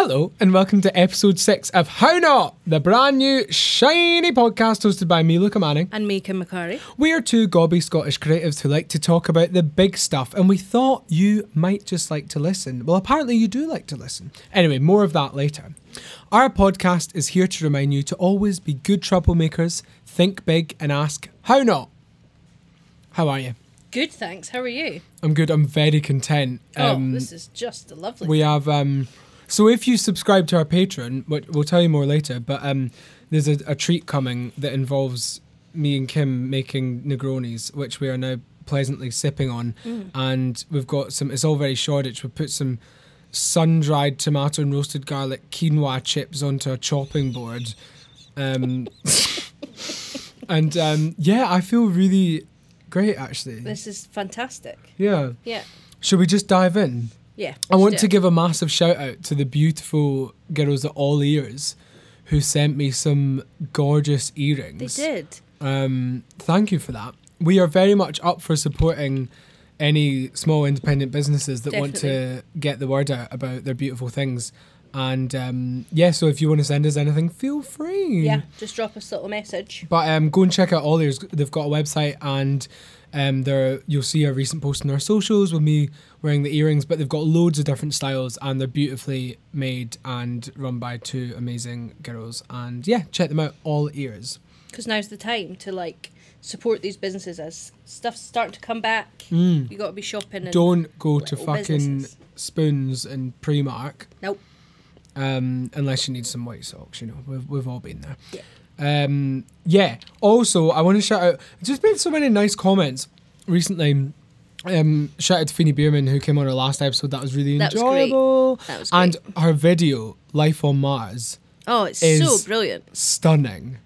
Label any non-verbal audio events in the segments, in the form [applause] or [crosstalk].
Hello, and welcome to episode six of How Not, the brand new shiny podcast hosted by me, Luca Manning. And me, Kim McCurry. We are two gobby Scottish creatives who like to talk about the big stuff, and we thought you might just like to listen. Well, apparently, you do like to listen. Anyway, more of that later. Our podcast is here to remind you to always be good troublemakers, think big, and ask, How not? How are you? Good, thanks. How are you? I'm good. I'm very content. oh, this is just a lovely. Um, We have um so if you subscribe to our Patreon, we'll tell you more later, but um there's a, a treat coming that involves me and Kim making Negronis, which we are now pleasantly sipping on. And we've got some it's all very Shoreditch. We put some sun dried tomato and roasted garlic quinoa chips onto a chopping board. Um [laughs] and um yeah, I feel really great actually. This is fantastic. Yeah. Yeah, Should we just dive in? Yeah. I want to give a massive shout out to the beautiful girls at All Ears who sent me some gorgeous earrings. They did. Um, thank you for that. We are very much up for supporting any small independent businesses that want to get the word out about their beautiful things. And um, yeah, so if you want to send us anything, feel free. Yeah, just drop us a little message. But um, go and check out All Ears. They've got a website and um, there you'll see a recent post on our socials with me wearing the earrings. But they've got loads of different styles and they're beautifully made and run by two amazing girls. And yeah, check them out. All Ears. Because now's the time to like support these businesses as stuff's starting to come back. Mm. You got to be shopping. And Don't go to fucking businesses. Spoons and Primark Nope. um, unless you need some white socks. You know, we've we've all been there. Um, yeah. Also, I want to shout out. Just been so many nice comments recently. Um, shout out to Fini Bearman who came on our last episode. That was really That was great. enjoyable. That was and her video, Life on Mars, Oh, it's so brilliant. stunning.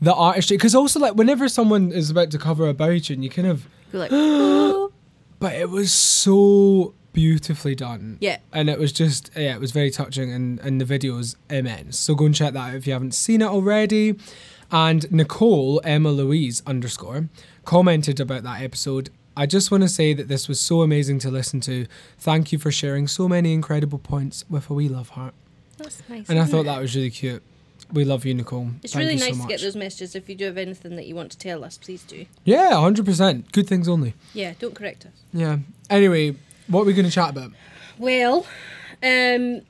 The artistry, because also like whenever someone is about to cover a and you kind of, You're like, [gasps] [gasps] but it was so beautifully done. yeah. and it was just yeah it was very touching and, and the video was immense so go and check that out if you haven't seen it already and nicole emma louise underscore commented about that episode i just want to say that this was so amazing to listen to thank you for sharing so many incredible points with a wee love heart That's nice. and i thought it? that was really cute we love you nicole It's Thank really you so nice to get those messages. If you do have anything that you want to tell us, please do. yeah 100% good things only Yeah, don't correct us. yeah anyway what are we going to chat about Well, um,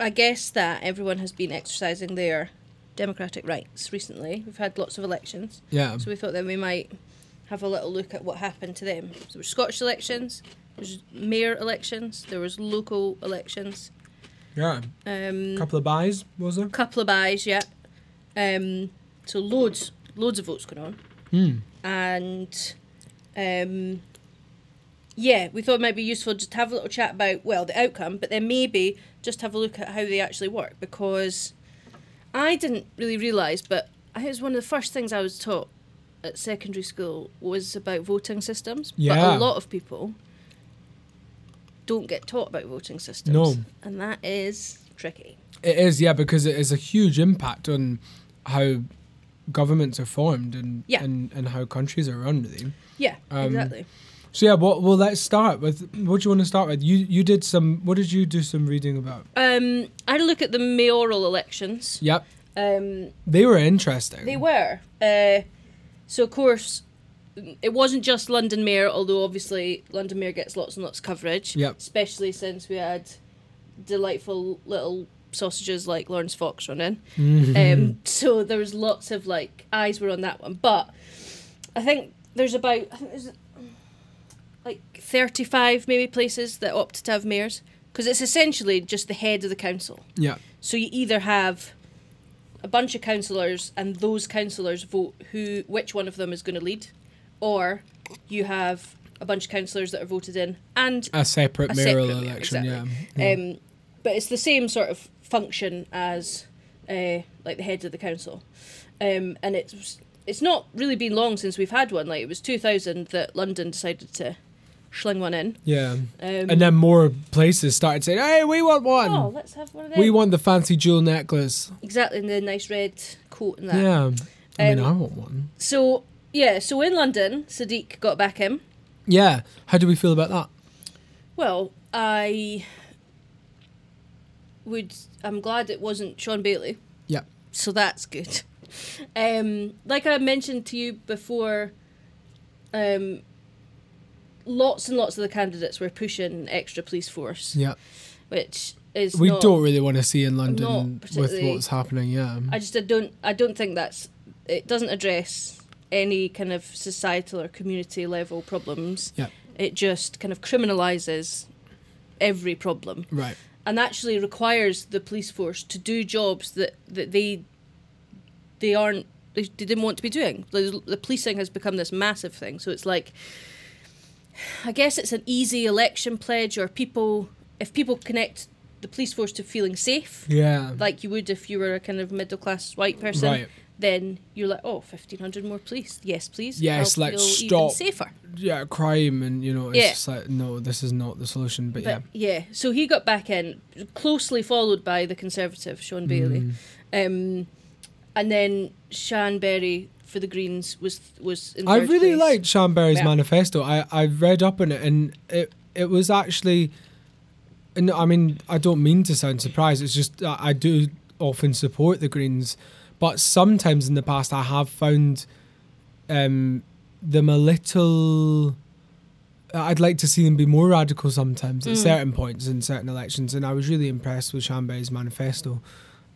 I guess that everyone has been exercising their democratic rights recently. We've had lots of elections, yeah so we thought that we might have a little look at what happened to them. So there were Scottish elections, there was mayor elections, there was local elections, yeah um, couple of buys was there A couple of buys, yeah. Um, so loads, loads of votes going on, Hmm. and um, yeah, we thought it might be useful just to have a little chat about well the outcome, but then maybe just have a look at how they actually work because I didn't really realise, but I think it was one of the first things I was taught at secondary school was about voting systems. Yeah. But a lot of people don't get taught about voting systems. No. And that is tricky. It is, yeah, because it is a huge impact on how governments are formed and Yeah. and, and how countries are run, really. Yeah, Um, exactly. So yeah, what well let's start with what do you want to start with? You you did some what did you do some reading about? Um, I had a look at the mayoral elections. Yep. Um, They were interesting. they were. Uh, so of course, it wasn't just London Mayor, although obviously London Mayor gets lots and lots of coverage. Yep. Especially since we had delightful little sausages like Laurence Fox running. Mm-hmm. Um, so there was lots of like eyes were on that one, but I think there's about I think there's like thirty five maybe places that opt to have mayors because it's essentially just the head of the council. yeah. So you either have a bunch of councillors and those councillors vote who which one of them is going to lead, or you have a bunch of councillors that are voted in and A separate mayoral separate mayor, election, exactly. yeah. um, but it's the same sort of function as uh, like the head of the council, um, and it's it's not really been long since we've had one. Like it was two thousand that London decided to schling one in. Yeah. Um, And then more places started saying, "Hey, we want one. oh, let's have one of them. we want the fancy jewel necklace." exactly in the nice red coat and that. Yeah. I mean, Um, I want one. So yeah, so in London, Sadiq got back him. Yeah. How do we feel about that? Well, I would. I'm glad it wasn't Shaun Bailey. Yeah. So that's good. [laughs] Um, like I mentioned to you before, um, lots and lots of the candidates were pushing extra police force, Yeah. which is We not, don't really want to see in London with what's happening. Yeah. I just I don't I don't think that's it doesn't address any kind of societal or community level problems. Yeah. It just kind of criminalizes every problem right. and actually requires the police force to do jobs that, that they they aren't they, didn't want to be doing. The, the policing has become this massive thing. So it's like I guess it's an easy election pledge or people if people connect the police force to feeling safe Yeah. like you would if you were a kind of middle class white person, Right. then you're like, oh, 1,500 more police. Yes, please. Yes, I'll even stop. safer. yeah, crime and you know, it's Yeah. just like no, this is not the solution. But, But yeah, so he got back in, closely followed by the Conservative, Shaun Bailey. Mm. Um, and then Sian Berry for the Greens was was in I really place. liked Sian Berry's Yeah. manifesto. I I read up on it and it it was actually. And I mean, I don't mean to sound surprised. It's just I do often support the Greens, but sometimes in the past I have found um, them a little. I'd like to see them be more radical sometimes at Mm. certain points in certain elections, and I was really impressed with Sian Berry's manifesto,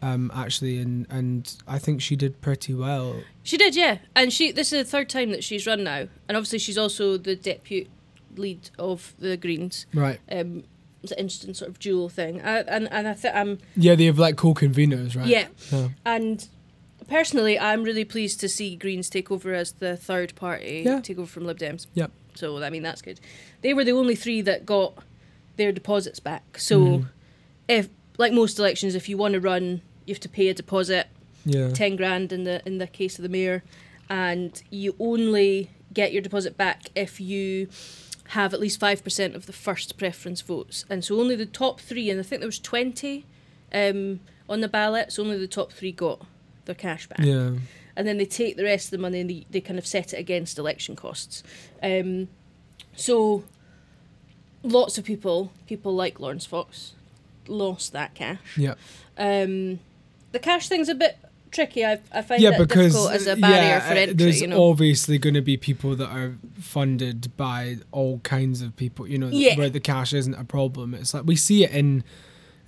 um, actually, and and I think she did pretty well. She did, yeah. And she this is the third time that she's run now. And obviously she's also the deputy lead of the Greens. Right. Um, it's an interesting sort of dual thing. I, and, and I think I'm Yeah, they have like co-conveners, right? Yeah. Yeah. And personally, I'm really pleased to see Greens take over as the third party, Yeah. take over from Lib Dems. Yep. So I mean that's good. They were the only three that got their deposits back. So Mhm. if like most elections, if you want to run, you have to pay a deposit, Yeah. ten grand in the in the case of the mayor, and you only get your deposit back if you have at least five percent of the first preference votes, and so only the top three, and I think there was twenty um, on the ballot, so only the top three got their cash back Yeah. and then they take the rest of the money and they, they kind of set it against election costs. Um, so lots of people, people like Laurence Fox, lost that cash. Yeah. Um, the cash thing's a bit tricky. I, I find Yeah, because difficult as a barrier yeah, for uh, entry. there's You know, obviously going to be people that are funded by all kinds of people. You know, Yeah. where the cash isn't a problem. It's like we see it in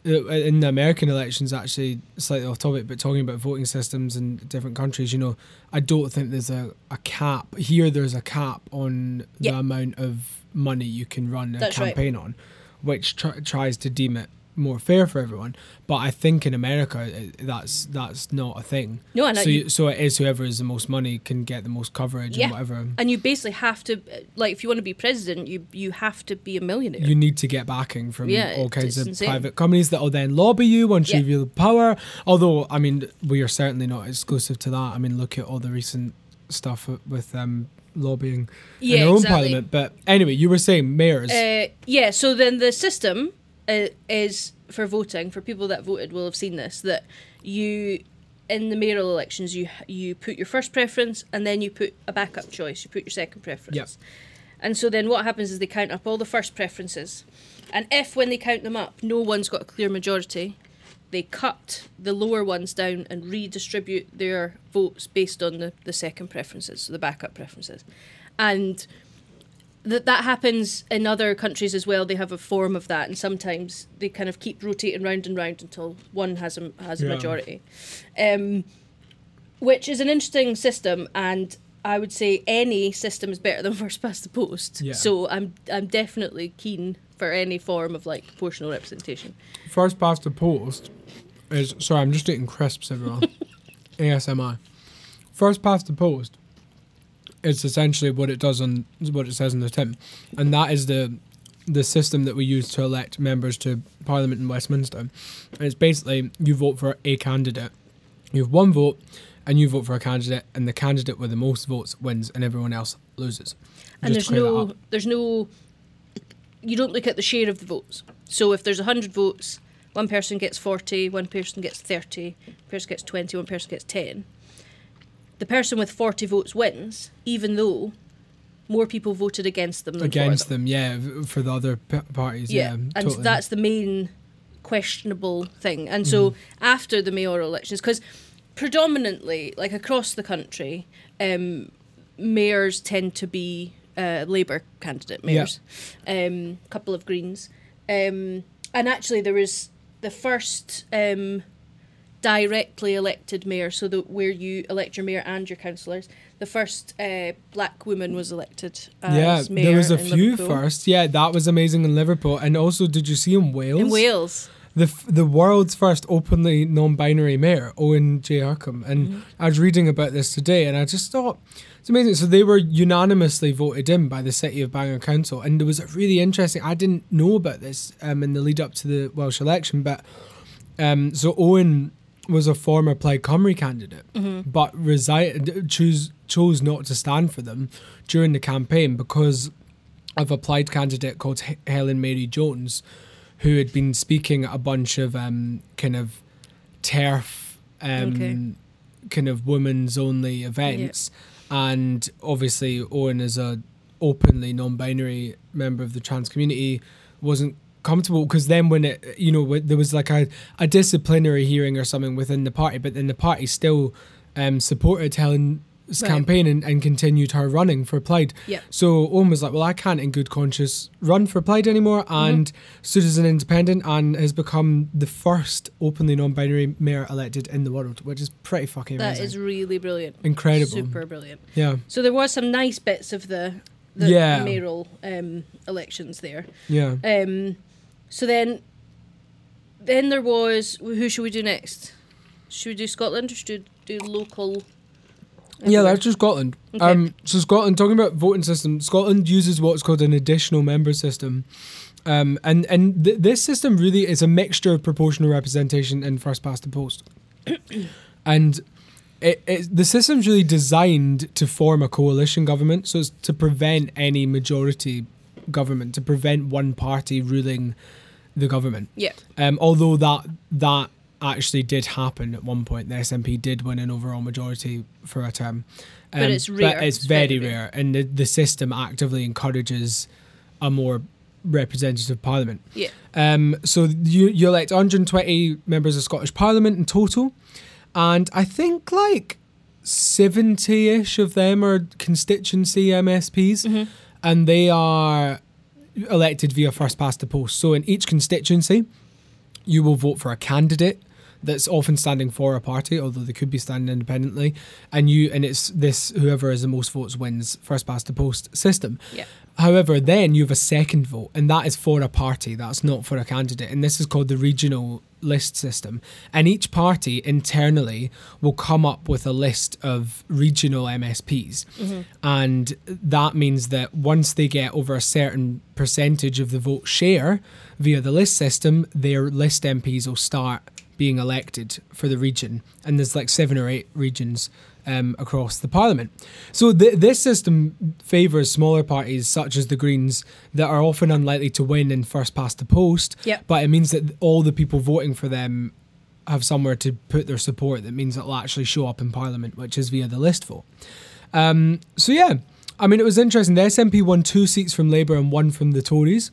uh, in the American elections. Actually, slightly off topic, but talking about voting systems in different countries. You know, I don't think there's a, a cap here. There's a cap on the amount of money you can run a That's right. campaign on, which tr- tries to deem it more fair for everyone. But I think in America, that's that's not a thing. no, and So, you, so it is whoever has the most money can get the most coverage Yeah. and whatever. and you basically have to like if you want to be president, you you have to be a millionaire. You need to get backing from Yeah, all kinds of insane. private companies that will then lobby you once Yeah. you reveal power. Although, I mean, we are certainly not exclusive to that. I mean, look at all the recent stuff with um, lobbying yeah, in our own exactly. parliament. But anyway, you were saying mayors. Uh, yeah, so then the system uh, is for voting for people that voted will have seen this that you in the mayoral elections you you put your first preference and then you put a backup choice. You put your second preference. Yep. And so then what happens is they count up all the first preferences, and if when they count them up no one's got a clear majority, they cut the lower ones down and redistribute their votes based on the, the second preferences, so the backup preferences. And that that happens in other countries as well. They have a form of that, and sometimes they kind of keep rotating round and round until one has a has a Yeah. majority, um, which is an interesting system. And I would say any system is better than [laughs] first past the post. Yeah. So I'm I'm definitely keen for any form of like proportional representation. First past the post is sorry, I'm just eating crisps, everyone. [laughs] ASMR. First past the post is essentially what it does on what it says in the tin, and that is the the system that we use to elect members to Parliament in Westminster. And it's basically you vote for a candidate. You have one vote, and you vote for a candidate, and the candidate with the most votes wins, and everyone else loses. And Just there's to clear that no there's no you don't look at the share of the votes. So if there's 100 votes, one person gets 40, one person gets 30, one person gets 20, one person gets 10. The person with 40 votes wins, even though more people voted against them than against them. them, yeah, for the other p- parties, yeah, Yeah, and totally. that's the main questionable thing. And so after the mayoral elections, because predominantly, like across the country, um, mayors tend to be uh, Labour candidate mayors, a um, couple of Greens. Um, and actually, there was the first um, directly elected mayor, so that where you elect your mayor and your councillors. The first uh, black woman was elected as yeah, mayor there was a few Liverpool. first. Yeah, that was amazing in Liverpool. And also, did you see in Wales? In Wales. the f- the world's first openly non-binary mayor, Owen J. Hurcum, and Mm-hmm. I was reading about this today, and I just thought it's amazing. So they were unanimously voted in by the City of Bangor Council, and there was a really interesting. I didn't know about this um, in the lead up to the Welsh election, but um, so Owen was a former Plaid Cymru candidate, Mm-hmm. but resi- choose chose not to stand for them during the campaign because of a Plaid candidate called H- Helen Mary Jones, who had been speaking at a bunch of um, kind of turf, um, Okay. kind of women's only events, and obviously Owen is a openly non-binary member of the trans community wasn't comfortable because then when it you know there was like a, a disciplinary hearing or something within the party but then the party still um supported Helen's Right. campaign and, and continued her running for Plaid Yeah. so Owen was like well I can't in good conscience run for Plaid anymore Mm-hmm. and stood as an independent and has become the first openly non-binary mayor elected in the world which is pretty fucking That amazing is really brilliant. incredible Super brilliant. yeah So there was some nice bits of the the Yeah. mayoral um, elections there. yeah Um, so then, then there was who should we do next? Should we do Scotland or should we do local? Yeah, that's just Scotland. Okay. Um, so Scotland, talking about voting system, Scotland uses what's called an additional member system, um, and and th- this system really is a mixture of proportional representation and first past the post, [coughs] and it, it the system's really designed to form a coalition government, so it's to prevent any majority government, to prevent one party ruling the government. Yeah. Um, although that that actually did happen at one point, the SNP did win an overall majority for a term. Um, But it's rare. But it's, It's very, very rare, and the, the system actively encourages a more representative parliament. Yeah. Um, so you you elect 120 members of Scottish Parliament in total, and I think like 70ish of them are constituency MSPs, Mm-hmm. and they are elected via first past the post. So in each constituency, you will vote for a candidate that's often standing for a party, although they could be standing independently, and you and it's this whoever has the most votes wins first past the post system. Yeah. However, then you have a second vote, and that is for a party. That's not for a candidate, and this is called the regional list system. And each party internally will come up with a list of regional MSPs, mm-hmm. and that means that once they get over a certain percentage of the vote share via the list system, their list MPs will start being elected for the region. And there's like seven or eight regions um, across the parliament. So th- this system favours smaller parties such as the Greens that are often unlikely to win in first past the post. Yep. But it means that all the people voting for them have somewhere to put their support. That means it'll actually show up in parliament, which is via the list vote. Um, so yeah, I mean, it was interesting. The SNP won two seats from Labour and one from the Tories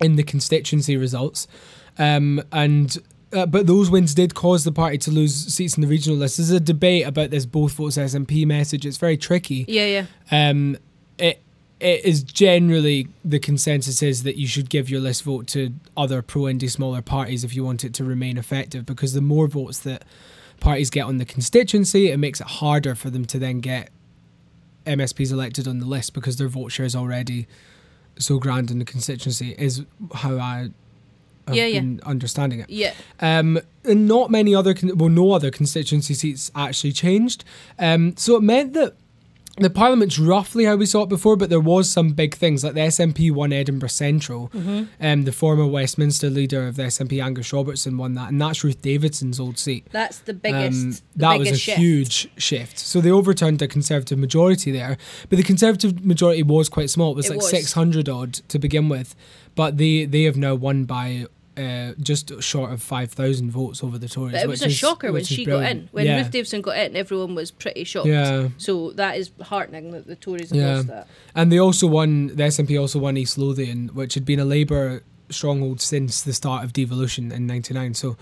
in the constituency results, um, and uh, but those wins did cause the party to lose seats in the regional list. There's a debate about this both votes SNP message. It's very tricky. Yeah, yeah. Um, it it is generally the consensus is that you should give your list vote to other pro indie smaller parties if you want it to remain effective because the more votes that parties get on the constituency, it makes it harder for them to then get MSPs elected on the list because their vote share is already so grand in the constituency. Is how I have Yeah, yeah. been understanding it. Yeah. Um, and not many other, con- well, no other constituency seats actually changed. Um, so it meant that the parliament's roughly how we saw it before, but there was some big things like the SNP won Edinburgh Central. Mm-hmm. Um, the former Westminster leader of the SNP, Angus Robertson, won that, and that's Ruth Davidson's old seat. That's the biggest. Um, the that was a shift. huge shift. So they overturned the Conservative majority there, but the Conservative majority was quite small. It was It like six hundred odd to begin with, but they they have now won by. Uh, just short of five thousand votes over the Tories. But it was a is- shocker when she got in. When yeah. Ruth Davidson got in, everyone was pretty shocked. Yeah. So that is heartening that the Tories have Yeah. lost that. And they also won, the SNP also won East Lothian, which had been a Labour stronghold since the start of devolution in '99. So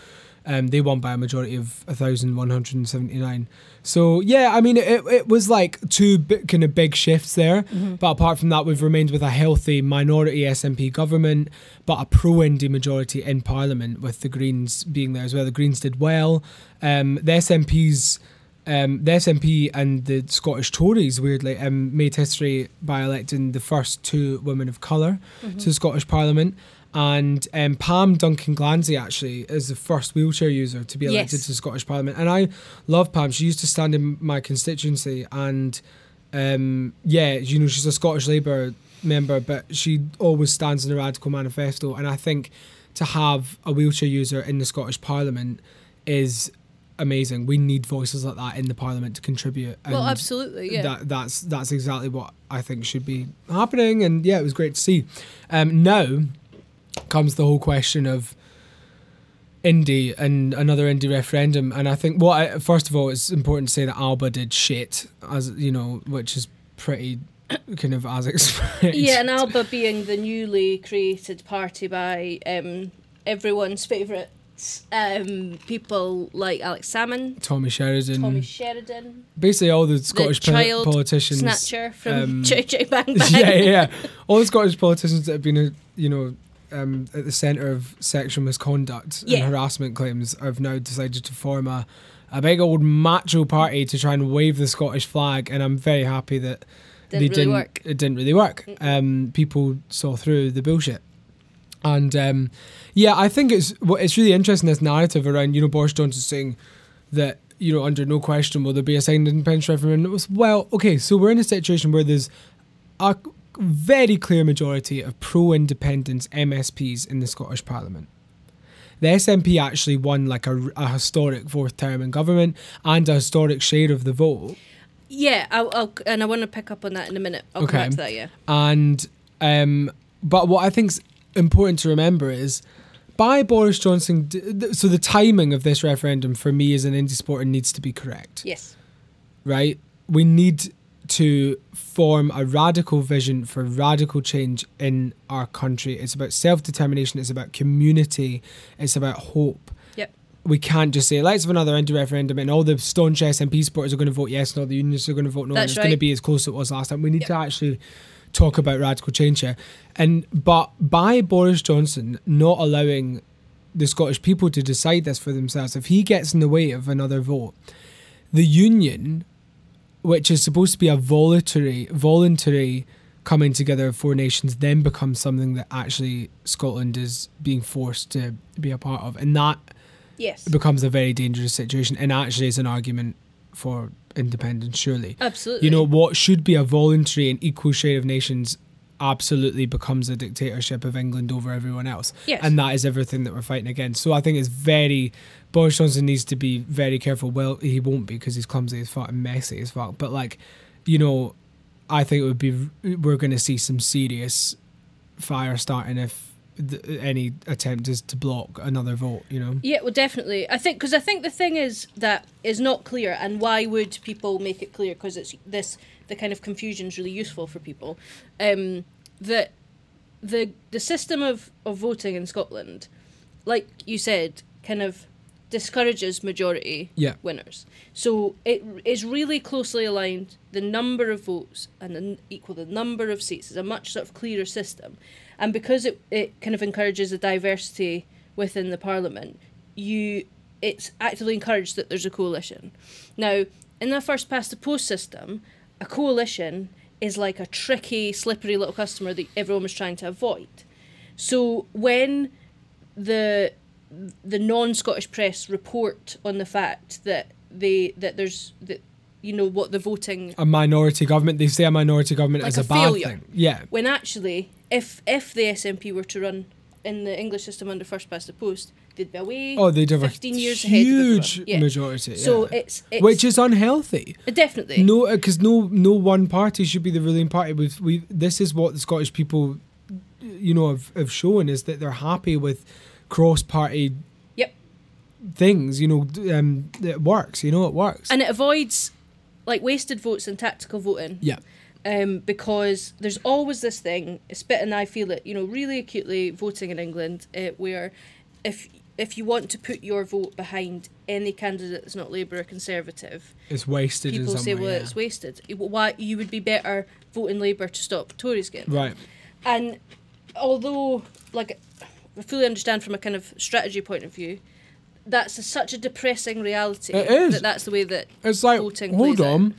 um, they won by a majority of 1,179. So yeah, I mean, it, it was like two bi- kind of big shifts there. But apart from that, we've remained with a healthy minority SNP government, but a pro-Indie majority in Parliament, with the Greens being there as well. The Greens did well. Um, the SNPs. Um, the SNP and the Scottish Tories, weirdly, um, made history by electing the first two women of colour to the Scottish Parliament. And um, Pam Duncan Glancy actually is the first wheelchair user to be elected Yes. to the Scottish Parliament. And I love Pam. She used to stand in my constituency, and um, yeah, you know, she's a Scottish Labour member, but she always stands in the Radical Manifesto. And I think to have a wheelchair user in the Scottish Parliament is amazing. We need voices like that in the Parliament to contribute. well, absolutely, yeah. that that's that's exactly what I think should be happening, and yeah, it was great to see. Um, now comes the whole question of indie and another indie referendum, and I think what I, first of all it's important to say that Alba did shit, as you know, which is pretty [coughs] kind of as [laughs] expected. Yeah, and Alba being the newly created party by um, everyone's favourite um, people like Alex Salmond, Tommy Sheridan, Tommy Sheridan, basically all the Scottish the po- politicians. snatcher from um, [laughs] JJ Bang [laughs] Bang. yeah, yeah. All the Scottish politicians that have been, uh, you know, um, at the centre of sexual misconduct Yeah. and harassment claims have now decided to form a, a big old macho party to try and wave the Scottish flag. And I'm very happy that Didn't they really didn't. work. It didn't really work. Um, people saw through the bullshit. And um, yeah, I think it's what it's really interesting this narrative around you know Boris Johnson saying that you know under no question will there be a second independence referendum. It was well, okay, so we're in a situation where there's a very clear majority of pro-independence MSPs in the Scottish Parliament. The SNP actually won like a, a historic fourth term in government and a historic share of the vote. Yeah, I'll, I'll, and I want to pick up on that in a minute. I'll come Okay. back to that, yeah. And um, but what I think's important to remember is by Boris Johnson. So the timing of this referendum for me as an indie supporter needs to be correct, Yes. right? We need to form a radical vision for radical change in our country. It's about self determination. It's about community. It's about hope. Yep. We can't just say let's have another indie referendum and all the staunch SNP supporters are going to vote yes and all the unions are going to vote no. and That's it's going to be as close as it was last time. We need Yep. to actually talk about radical change here. And but by Boris Johnson not allowing the Scottish people to decide this for themselves, if he gets in the way of another vote, the union, which is supposed to be a voluntary voluntary coming together of four nations, then becomes something that actually Scotland is being forced to be a part of. And that Yes. becomes a very dangerous situation and actually is an argument for independence, surely. Absolutely. You know, what should be a voluntary and equal share of nations absolutely becomes a dictatorship of England over everyone else. Yes. And that is everything that we're fighting against. So I think it's very Boris Johnson needs to be very careful. Well, he won't be because he's clumsy as fuck and messy as fuck. But like, you know, I think it would be we're going to see some serious fire starting if th- any attempt is to block another vote. You know. Yeah, well, definitely. I think because I think the thing is that is not clear, and why would people make it clear? Because it's this the kind of confusion is really useful for people. Um, that the the system of of voting in Scotland, like you said, kind of discourages majority Yeah. winners. So it is really closely aligned. The number of votes and the equal the number of seats is a much sort of clearer system, and because it it kind of encourages a diversity within the parliament, you it's actively encouraged that there's a coalition. Now, in the first past the post system, a coalition is like a tricky, slippery little customer that everyone was trying to avoid. So when the the non-Scottish press report on the fact that they that there's that you know what the voting A minority government. They say a minority government Like is a a, bad thing. Yeah. when actually if if the SNP were to run in the English system under first past the post, be. Oh, they'd have a 15 years ahead huge Yeah. majority. So yeah. it's, it's which is unhealthy. definitely No, because no, no one party should be the ruling party. We've, we this is what the Scottish people, you know, have, have shown is that they're happy with cross-party. Yep. Things, you know, um, it works. You know, it works. and it avoids like wasted votes and tactical voting. yeah, um, because there's always this thing, it's bit and I feel it, you know, really acutely voting in England, uh, where if if you want to put your vote behind any candidate that's not Labour or Conservative, It's wasted people say, well, yeah. it's wasted. Why you would be better voting Labour to stop Tories getting Right. and although, like, I fully understand from a kind of strategy point of view, that's a, such a depressing reality. It is. That that's the way that. It's like, voting hold plays out. on.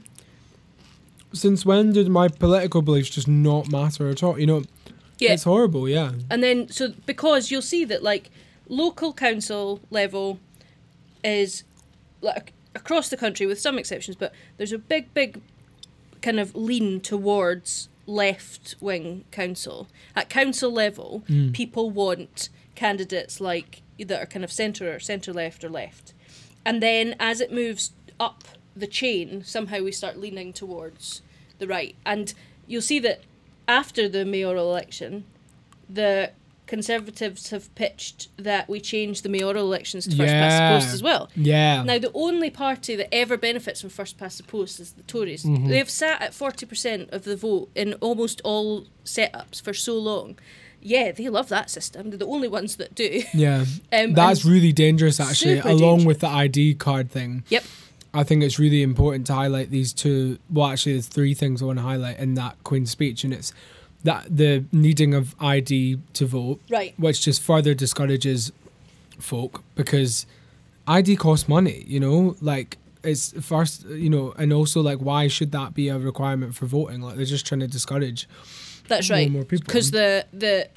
Since when did my political beliefs just not matter at all? You know, Yeah. it's horrible. Yeah. And then, so because you'll see that, like, local council level is, like, across the country, with some exceptions, but there's a big, big kind of lean towards left wing council. At council level, Mm. people want candidates like that are kind of centre or centre left or left. And then as it moves up the chain, somehow we start leaning towards the right. And you'll see that after the mayoral election, the Conservatives have pitched that we change the mayoral elections to first past the post as well. Yeah. Now, the only party that ever benefits from first past the post is the Tories. Mhm. They've sat at 40% of the vote in almost all setups for so long. Yeah, they love that system. They're the only ones that do. [laughs] yeah. [laughs] Um, That's really dangerous, actually. along dangerous. with the ID card thing. Yep. I think it's really important to highlight these two. Well, actually, there's three things I want to highlight in that Queen's speech, and it's that the needing of ID to vote, Right. which just further discourages folk because ID costs money. You know, like it's first, you know, and also like why should that be a requirement for voting? Like they're just trying to discourage That's more right. more people. Because the, the,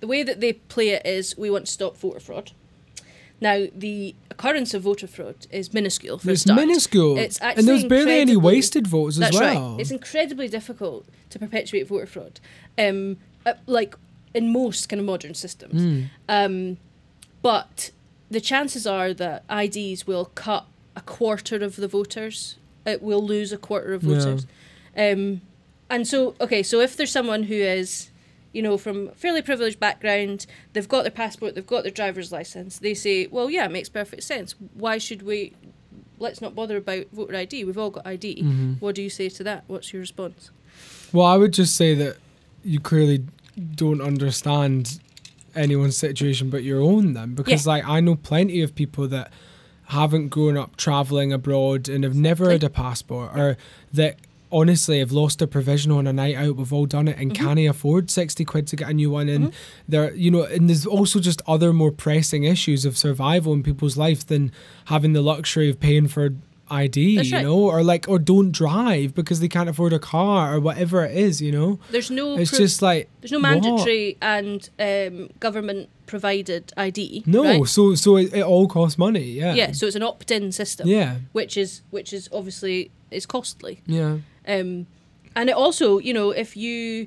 the way that they play it is we want to stop voter fraud. Now, the occurrence of voter fraud is minuscule for it's minuscule, It's actually and there's barely any wasted votes as That's well. right. It's incredibly difficult to perpetuate voter fraud, um, uh, like in most kind of modern systems. Mm. Um, but the chances are that IDs will cut a quarter of the voters. It will lose a quarter of Yeah. voters. Um, and so, okay, so if there's someone who is, you know, from a fairly privileged background, they've got their passport, they've got their driver's license, they say, well, yeah, it makes perfect sense. Why should we? Let's not bother about voter ID. We've all got ID. Mhm. What do you say to that? What's your response? Well, I would just say that you clearly don't understand anyone's situation but your own then because like I know plenty of people that haven't grown up traveling abroad and have never had a passport or that honestly have lost a provisional on a night out we've all done it and Mm-hmm. can't afford 60 quid to get a new one and there you know and there's also just other more pressing issues of survival in people's life than having the luxury of paying for ID, That's you right. know, or like, or don't drive because they can't afford a car or whatever it is, you know. There's no. It's pro- just like There's no what? mandatory and um, government provided ID. No, right? so so it, it all costs money. Yeah. Yeah, so it's an opt-in system. Yeah. Which is which is obviously is costly. Yeah. Um, and it also, you know, if you,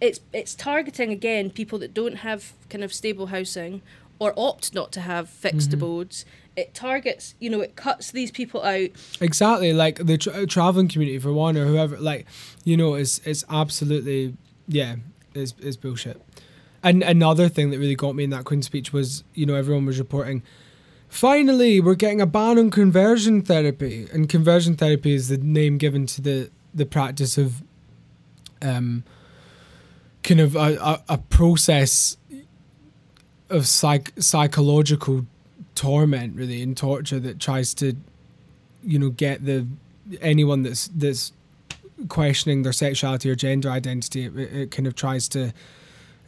it's it's targeting again people that don't have kind of stable housing or opt not to have fixed Mm-hmm. abodes. It targets, you know, it cuts these people out. Exactly. Like the tra- traveling community for one or whoever. Like, you know, it's it's absolutely yeah, it's it's bullshit. And another thing that really got me in that Queen speech was, you know, everyone was reporting. Finally, we're getting a ban on conversion therapy, and conversion therapy is the name given to the the practice of, um, kind of a, a, a process of psych psychological torment, really, and torture that tries to, you know, get the anyone that's that's questioning their sexuality or gender identity. It, it kind of tries to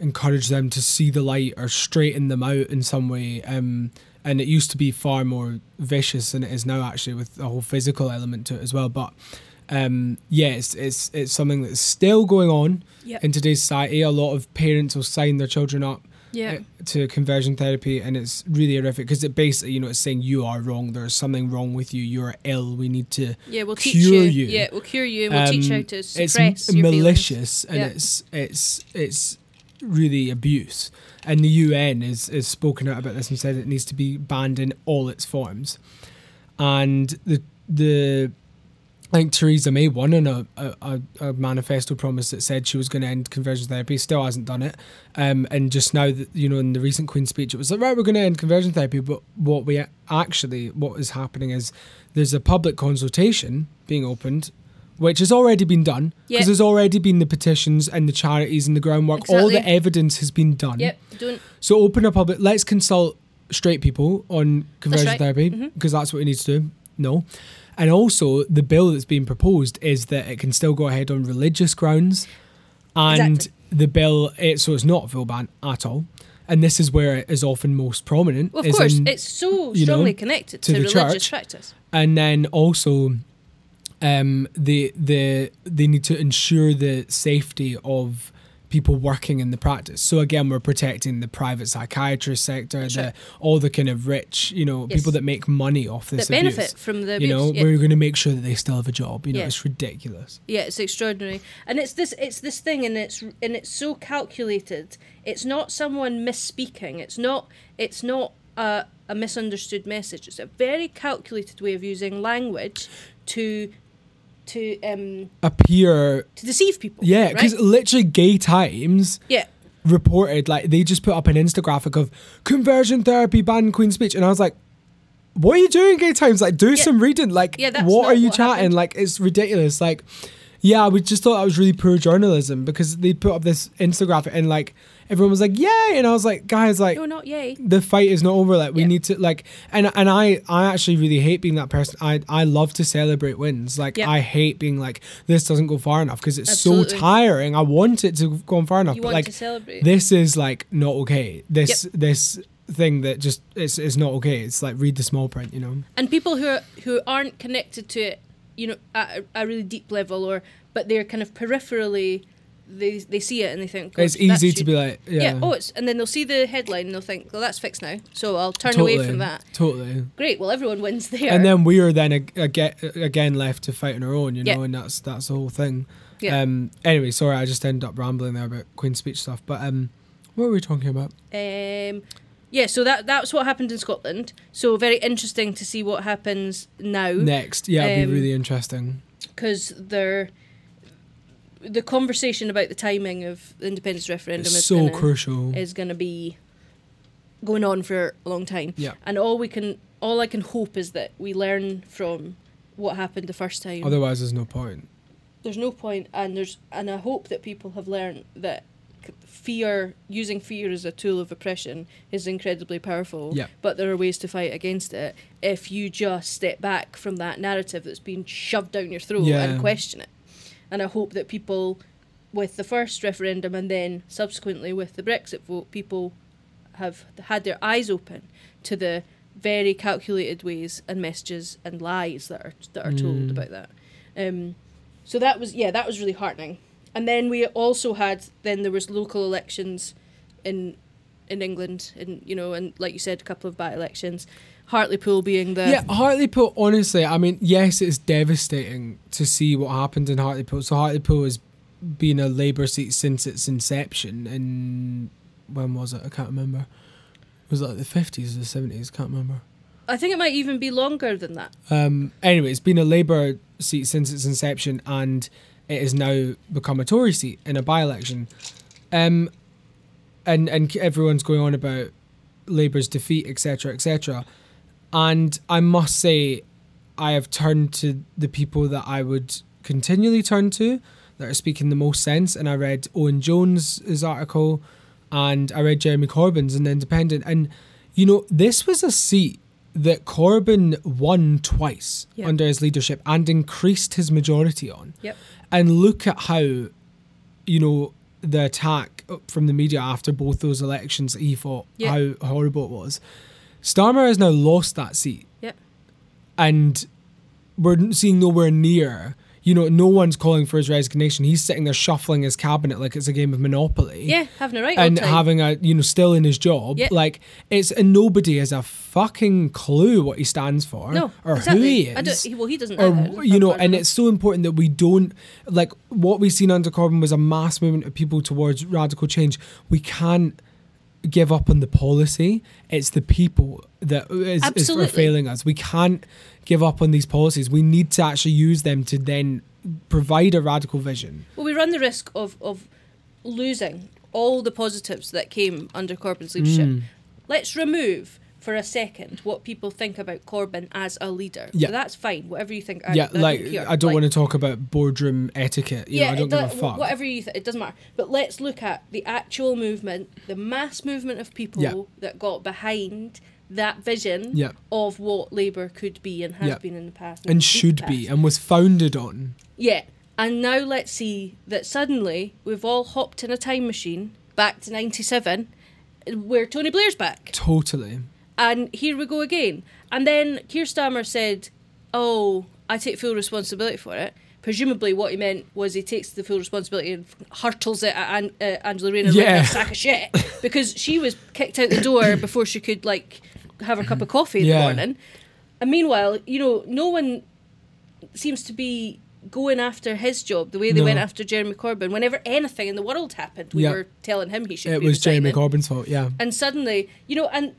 encourage them to see the light or straighten them out in some way. Um, and it used to be far more vicious than it is now, actually, with a whole physical element to it as well. But um, yeah, it's, it's it's something that's still going on Yeah. in today's society. A lot of parents will sign their children up Yeah. uh, to conversion therapy, and it's really horrific because it basically, you know, it's saying you are wrong. There's something wrong with you. You're ill. We need to Yeah, we'll cure you. you. Yeah, we'll cure you and we'll teach you how um, to it's suppress m- your feelings. malicious and Yeah. it's it's it's really abuse and the UN is is spoken out about this and said it needs to be banned in all its forms and the the I think Theresa May won on a, a, a, manifesto promise that said she was going to end conversion therapy. Still hasn't done it. Um, and just now, that you know, in the recent Queen's speech, it was like, right, we're going to end conversion therapy. But what we actually, what is happening is there's a public consultation being opened which has already been done because Yep. there's already been the petitions and the charities and the groundwork. All the evidence has been done. Yep. Don't. So open a public. Let's consult straight people on conversion right. therapy because that's what we need to do. No. And also, the bill that's being proposed is that it can still go ahead on religious grounds, and Exactly. the bill it, so it's not a full ban at all. And this is where it is often most prominent. Well, of course, in- it's so you know, strongly connected to to, the religious church. practice. and then also um the the they need to ensure the safety of people working in the practice so again we're protecting the private psychiatrist sector That's the all the kind of rich you know Yes. people that make money off this That benefit abuse from the you know yeah. we're going to make sure that they still have a job you know Yeah. it's ridiculous Yeah, it's extraordinary, and it's this it's this thing, and it's and it's so calculated. It's not someone misspeaking. It's not it's not a, a misunderstood message. It's a very calculated way of using language to to um appear to deceive people. yeah because right? literally gay times yeah, reported like they just put up an instagraphic of conversion therapy ban queen speech and i was like what are you doing gay times like do Yeah. some reading like Yeah, what are you what chatting happened. like it's ridiculous like yeah we just thought that was really poor journalism because they put up this instagraphic and like everyone was like yay and i was like guys like no, not yay. the fight is not over like we Yeah. need to like and and i i actually really hate being that person i i love to celebrate wins like Yeah. i hate being like this doesn't go far enough because it's Absolutely. so tiring i want it to go on far enough You but want like to celebrate. this is like not okay this this thing that just it's, it's not okay it's like read the small print you know and people who are, who aren't connected to it, you know, at a, a really deep level, or but they're kind of peripherally, they they see it and they think "God, it's that easy to be like yeah, Yeah. Oh, it's and then they'll see the headline and they'll think, well, that's fixed now, so I'll turn away from that. totally Great. Well, everyone wins there. and then we are then ag- ag- again left to fight on our own you know Yeah. and that's that's the whole thing Yeah. um anyway sorry i just ended up rambling there about queen's speech stuff but um what were we talking about Um, yeah, so that that's what happened in Scotland. So very interesting to see what happens now next yeah it'll Um, be really interesting because they're the conversation about the timing of the independence referendum it's is so gonna, crucial is going to be going on for a long time. yeah And all we can all I can hope is that we learn from what happened the first time. otherwise there's no point there's no point and there's and I hope that people have learned that fear using fear as a tool of oppression is incredibly powerful Yeah. but there are ways to fight against it if you just step back from that narrative that's been shoved down your throat Yeah. and question it and I hope that people with the first referendum and then subsequently with the Brexit vote people have had their eyes open to the very calculated ways and messages and lies that are that are told Mm. about that. Um, so that was yeah, that was really heartening. And then we also had then there was local elections in in England, and you know, and like you said, a couple of by elections. Hartlepool being the yeah, Hartlepool. Honestly, I mean, yes, it's devastating to see what happened in Hartlepool. So Hartlepool has been a Labour seat since its inception. In when was it? I can't remember. Was it like the fifties or the seventies? Can't remember. I think it might even be longer than that. Um, anyway, it's been a Labour seat since its inception, and it has now become a Tory seat in a by-election. Um, and and everyone's going on about Labour's defeat, etc., etc. And I must say, I have turned to the people that I would continually turn to that are speaking the most sense. And I read Owen Jones's article, and I read Jeremy Corbyn's in the Independent, and you know this was a seat that Corbyn won twice Yeah. under his leadership and increased his majority on. Yep. And look at how, you know, the attack from the media after both those elections, he thought Yeah. how horrible it was. Starmer has now lost that seat. Yep. And we're seeing nowhere near, you know, no one's calling for his resignation. He's sitting there shuffling his cabinet like it's a game of Monopoly Yeah, having a right and time. having a you know still in his job Yeah. like it's and nobody has a fucking clue what he stands for no, or exactly. who he I don't, is well, he doesn't. or either. you know and it's so important that we don't like what we've seen under Corbyn was a mass movement of people towards radical change we can't give up on the policy it's the people that is, is are failing us we can't give up on these policies we need to actually use them to then provide a radical vision Well, we run the risk of, of losing all the positives that came under Corbyn's leadership. Mm. Let's remove for a second what people think about Corbyn as a leader. Yeah. So that's fine. Whatever you think. I, yeah, I like don't. I don't Like, want to talk about boardroom etiquette. You know, I don't give a fuck. Whatever you think, it doesn't matter. But let's look at the actual movement, the mass movement of people Yeah. that got behind that vision Yeah. of what Labour could be and has Yeah. been in the past and will should past. be and was founded on. Yeah. And now let's see that suddenly we've all hopped in a time machine back to 97 where Tony Blair's back. Totally. And here we go again. And then Keir Starmer said, Oh, I take full responsibility for it. Presumably, what he meant was he takes the full responsibility and hurtles it at An- uh, Angela Rayner Yeah. like a sack of shit [laughs] because she was kicked out the door before she could like have her cup of coffee in Yeah. the morning. And meanwhile, you know, no one seems to be going after his job the way they No. went after Jeremy Corbyn. Whenever anything in the world happened, we Yeah. were telling him he should. It was Jeremy Corbyn's fault. Yeah. and suddenly you know and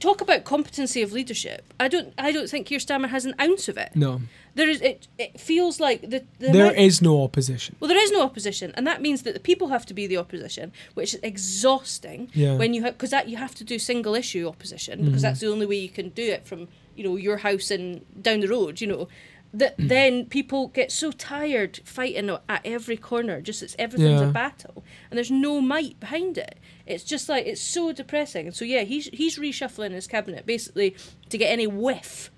talk about competency of leadership i don't i don't think Keir Starmer has an ounce of it No. there is it it feels like the, the There amount- is no opposition. well there is no opposition and that means that the people have to be the opposition which is exhausting Yeah. when you because that you have to do single issue opposition because Mhm. that's the only way you can do it from you know your house and down the road you know that Mm. then people get so tired fighting at every corner just it's everything's Yeah. a battle and there's no might behind it it's just like it's so depressing so yeah he's he's reshuffling his cabinet basically to get any whiff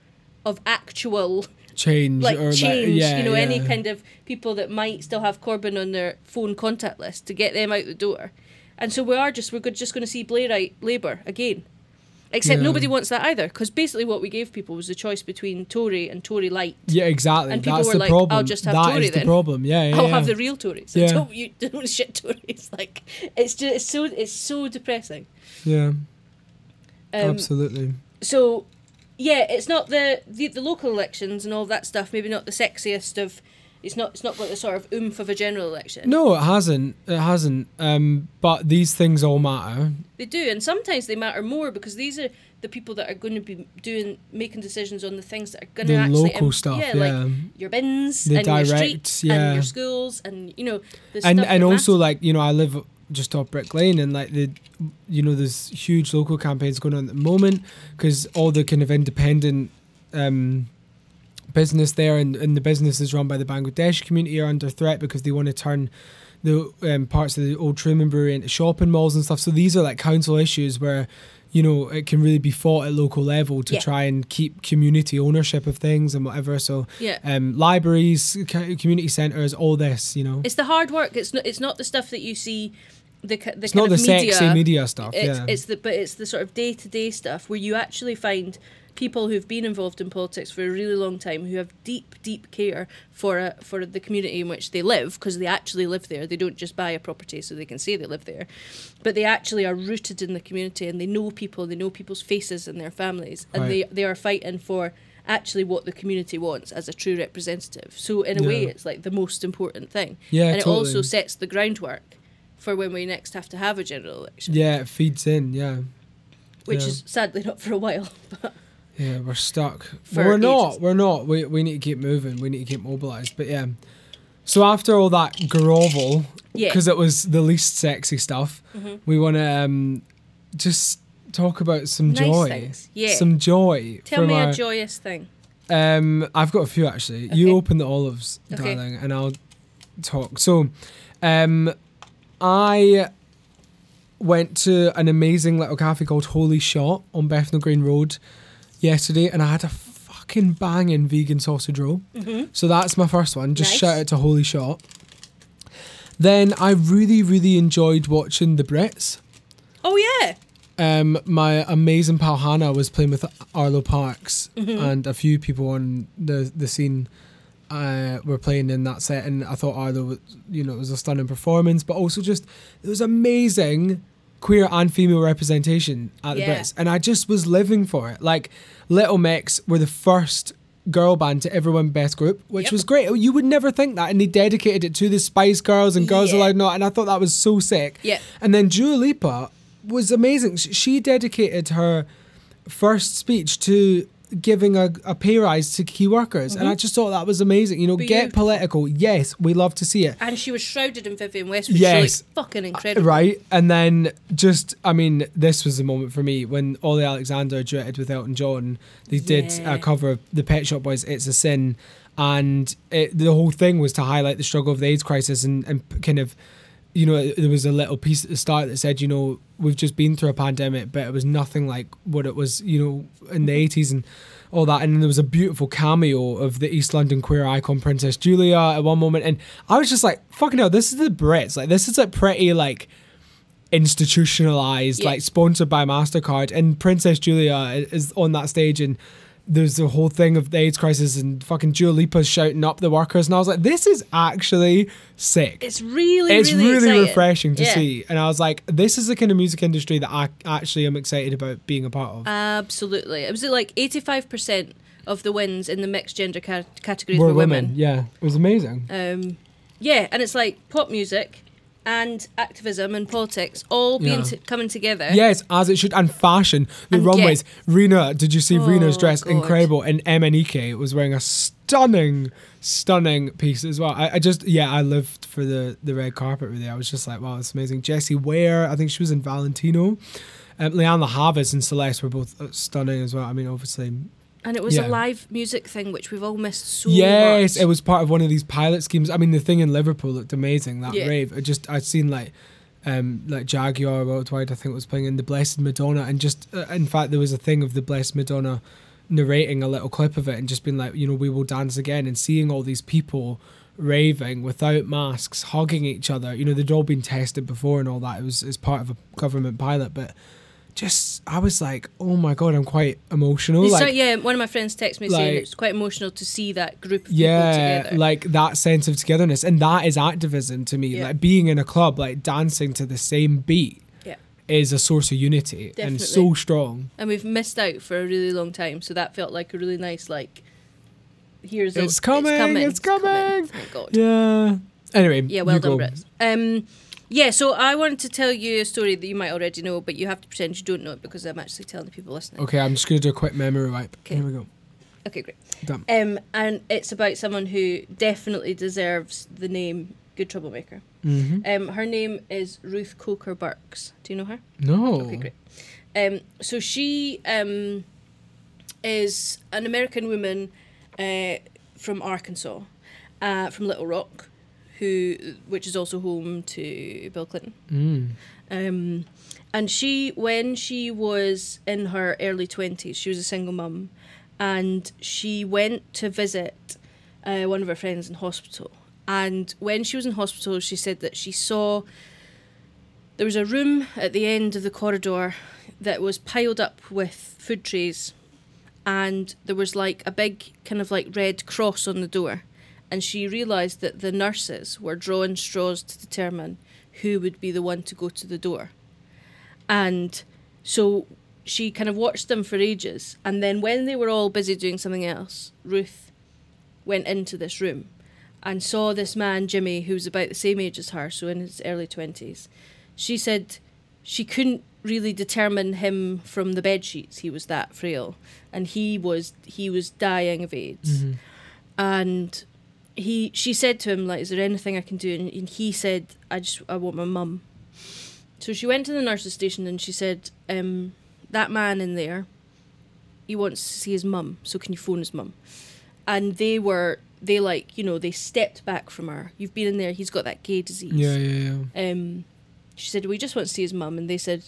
of actual Change like or change, like yeah, you know, any kind of people that might still have Corbyn on their phone contact list to get them out the door. And so we are just we're just going to see Blairite Labour again. Except Yeah. nobody wants that either, because basically what we gave people was the choice between Tory and Tory light. Yeah, exactly. And people That's were the like, "I'll just have That Tory is the then. problem. Yeah, [laughs] yeah. I'll yeah. have the real Tories. Yeah. Don't you [laughs] don't shit Tories. [laughs] Like it's just it's so it's so depressing. Yeah, Um, absolutely. so yeah, it's not the, the the local elections and all that stuff. Maybe not the sexiest of. It's not. It's not got the sort of oomph of a general election. No, it hasn't. It hasn't. Um, but these things all matter. They do, and sometimes they matter more because these are the people that are going to be doing making decisions on the things that are going to actually local stuff, Yeah, yeah. like your bins The and your streets yeah. and your schools and you know the and stuff and also matters. like you know I live just off Brick Lane and like the you know there's huge local campaigns going on at the moment because all the kind of independent um, business there and, and the business is run by the Bangladesh community are under threat because they want to turn the um, parts of the old Truman Brewery into shopping malls and stuff. So these are like council issues where you know it can really be fought at local level to Yeah. try and keep community ownership of things and whatever. So yeah. um, libraries, community centres, all this, you know. It's the hard work. It's not. It's not the stuff that you see. The the It's kind not the media. sexy media stuff. It's yeah. it's the but it's the sort of day to day stuff where you actually find people who've been involved in politics for a really long time who have deep deep care for a, for the community in which they live because they actually live there. They don't just buy a property so they can say they live there, but they actually are rooted in the community and they know people. They know people's faces and their families, and Right. they they are fighting for actually what the community wants as a true representative. So in a way, it's like the most important thing, yeah, and it totally. also sets the groundwork for when we next have to have a general election. yeah, it feeds in. Yeah, Which Yeah. is sadly not for a while. [laughs] But yeah, we're stuck. We're not. We're not. We we need to keep moving. We need to keep mobilised. But yeah. So after all that grovel, yeah, because it was the least sexy stuff, Mhm. we want to um, just talk about some Nice joy. things. Yeah. Some joy. tell me our, a joyous thing. Um, I've got a few actually. You open the olives, Okay. darling, and I'll talk. So, um, I went to an amazing little cafe called Holy Shot on Bethnal Green Road yesterday, and I had a fucking banging vegan sausage roll. Mm-hmm. So that's my first one. Just Nice. shout out to Holy Shot. Then I really, really enjoyed watching the Brits. Oh yeah, Um, my amazing pal Hannah was playing with Arlo Parks, Mhm. and a few people on the the scene uh, were playing in that set, and I thought Arlo, was, you know, it was a stunning performance, but also just it was amazing queer and female representation at the Yeah. Brits, and I just was living for it. Like Little Mix were the first girl band to ever win Best Group, which Yep. was great. You would never think that, and they dedicated it to the Spice Girls and Girls Yeah. Aloud Not, and I thought that was so sick. yeah, And then Dua Lipa was amazing. She dedicated her first speech to giving a, a pay rise to key workers, and I mm-hmm. just thought that was amazing. You know, get political. Yes, we love to see it. And she was shrouded in Vivienne Westwood. Yes. Fucking uh, incredible. Right, and then just, I mean, this was the moment for me when Olly Alexander duetted with Elton John. They did Yeah. a cover of the Pet Shop Boys' "It's a Sin," and it, the whole thing was to highlight the struggle of the AIDS crisis and, and kind of, you know, there was a little piece at the start that said, you know, we've just been through a pandemic, but it was nothing like what it was, you know, in the mm-hmm. eighties and all that. And then there was a beautiful cameo of the East London queer icon Princess Julia at one moment, and I was just like, fucking hell, this is the Brits. Like, this is like pretty like institutionalized, Yeah. like sponsored by Mastercard, and Princess Julia is on that stage and. There's the whole thing of the AIDS crisis and fucking Dua Lipa's shouting up the workers, and I was like, "This is actually sick." It's really, it's really, really, refreshing to Yeah. see, and I was like, "This is the kind of music industry that I actually am excited about being a part of." Absolutely. It was like 85% of the wins in the mixed gender ca- categories We're were women. women, yeah, it was amazing. Um, yeah, and it's like pop music and activism and politics all being Yeah. t- coming together. Yes, as it should, and fashion. The And runways. Rina, did you see Oh, Rina's dress? God. Incredible. And MNEK was wearing a stunning, stunning piece as well. I, I just, yeah, I lived for the the red carpet really. I was just like, wow, it's amazing. Jessie Ware, I think she was in Valentino. Um, Lianne Havas and Celeste were both uh, stunning as well. I mean, obviously, And it was Yeah. a live music thing, which we've all missed so much. yes, much. it was part of one of these pilot schemes. I mean, the thing in Liverpool looked amazing. That Yeah. rave. I just I'd seen like. Um, like Jaguar Worldwide, I think was playing in the Blessed Madonna, and just uh, in fact there was a thing of the Blessed Madonna narrating a little clip of it and just being like, you know, we will dance again, and seeing all these people raving without masks, hugging each other. You know, they'd all been tested before and all that. It was as part of a government pilot, but just I was like, oh my god, I'm quite emotional. Like, like, yeah, one of my friends texted me saying it's quite emotional to see that group of yeah people together. like that sense of togetherness and that is activism to me Yeah. like being in a club like dancing to the same beat Yeah. is a source of unity and so strong and we've missed out for a really long time, so that felt like a really nice like. Here's it's, a- It's coming, it's coming. Thank God. yeah anyway Yeah, well you done, go. Brits. Um, yeah, so I wanted to tell you a story that you might already know, but you have to pretend you don't know it because I'm actually telling the people listening. okay i'm just gonna do a quick memory wipe Okay. here we go Okay, great. done Um, and it's about someone who definitely deserves the name Good Troublemaker. mm-hmm. Um, her name is Ruth Coker Burks. Do you know her? no Okay, great. Um, so she um, is an American woman uh, from Arkansas, uh, from Little Rock, who which is also home to Bill Clinton. mm. Um, and she, when she was in her early 20s, she was a single mum, and she went to visit uh, one of her friends in hospital. And when she was in hospital, she said that she saw there was a room at the end of the corridor that was piled up with food trays, and there was like a big kind of like red cross on the door. And she realised that the nurses were drawing straws to determine who would be the one to go to the door. And so she kind of watched them for ages. And then when they were all busy doing something else, Ruth went into this room and saw this man, Jimmy, who was about the same age as her, so in his early 20s. She said she couldn't really determine him from the bed sheets. He was that frail. And he was he was dying of AIDS Mhm. and he she said to him like is there anything i can do and, and he said i just i want my mum so she went to the nurse's station and she said um that man in there he wants to see his mum so can you phone his mum and they were they like you know they stepped back from her you've been in there he's got that gay disease yeah yeah yeah um, she said, We just want to see his mum. And they said,